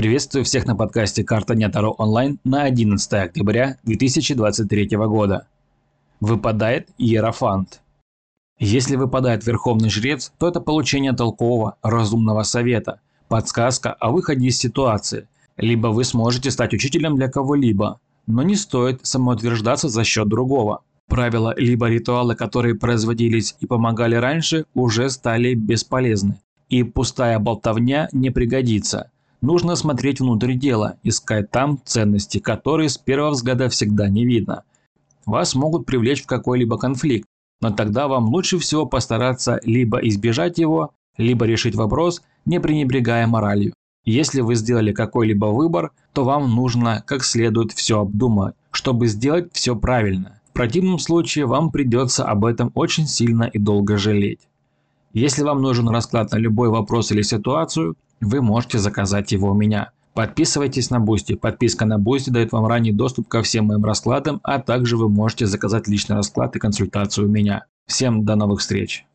Приветствую всех на подкасте «Карта Дня Таро онлайн» на 11 октября 2023 года. Выпадает Иерофант. Если выпадает Верховный Жрец, то это получение толкового, разумного совета, подсказка о выходе из ситуации. Либо вы сможете стать учителем для кого-либо, но не стоит самоутверждаться за счет другого. Правила либо ритуалы, которые производились и помогали раньше, уже стали бесполезны. И пустая болтовня не пригодится – Нужно смотреть внутрь дела, искать там ценности, которые с первого взгляда всегда не видно. Вас могут привлечь в какой-либо конфликт, но тогда вам лучше всего постараться либо избежать его, либо решить вопрос, не пренебрегая моралью. Если вы сделали какой-либо выбор, то вам нужно как следует все обдумать, чтобы сделать все правильно. В противном случае вам придется об этом очень сильно и долго жалеть. Если вам нужен расклад на любой вопрос или ситуацию, вы можете заказать его у меня. Подписывайтесь на Бусти. Подписка на Бусти дает вам ранний доступ ко всем моим раскладам, а также вы можете заказать личный расклад и консультацию у меня. Всем до новых встреч!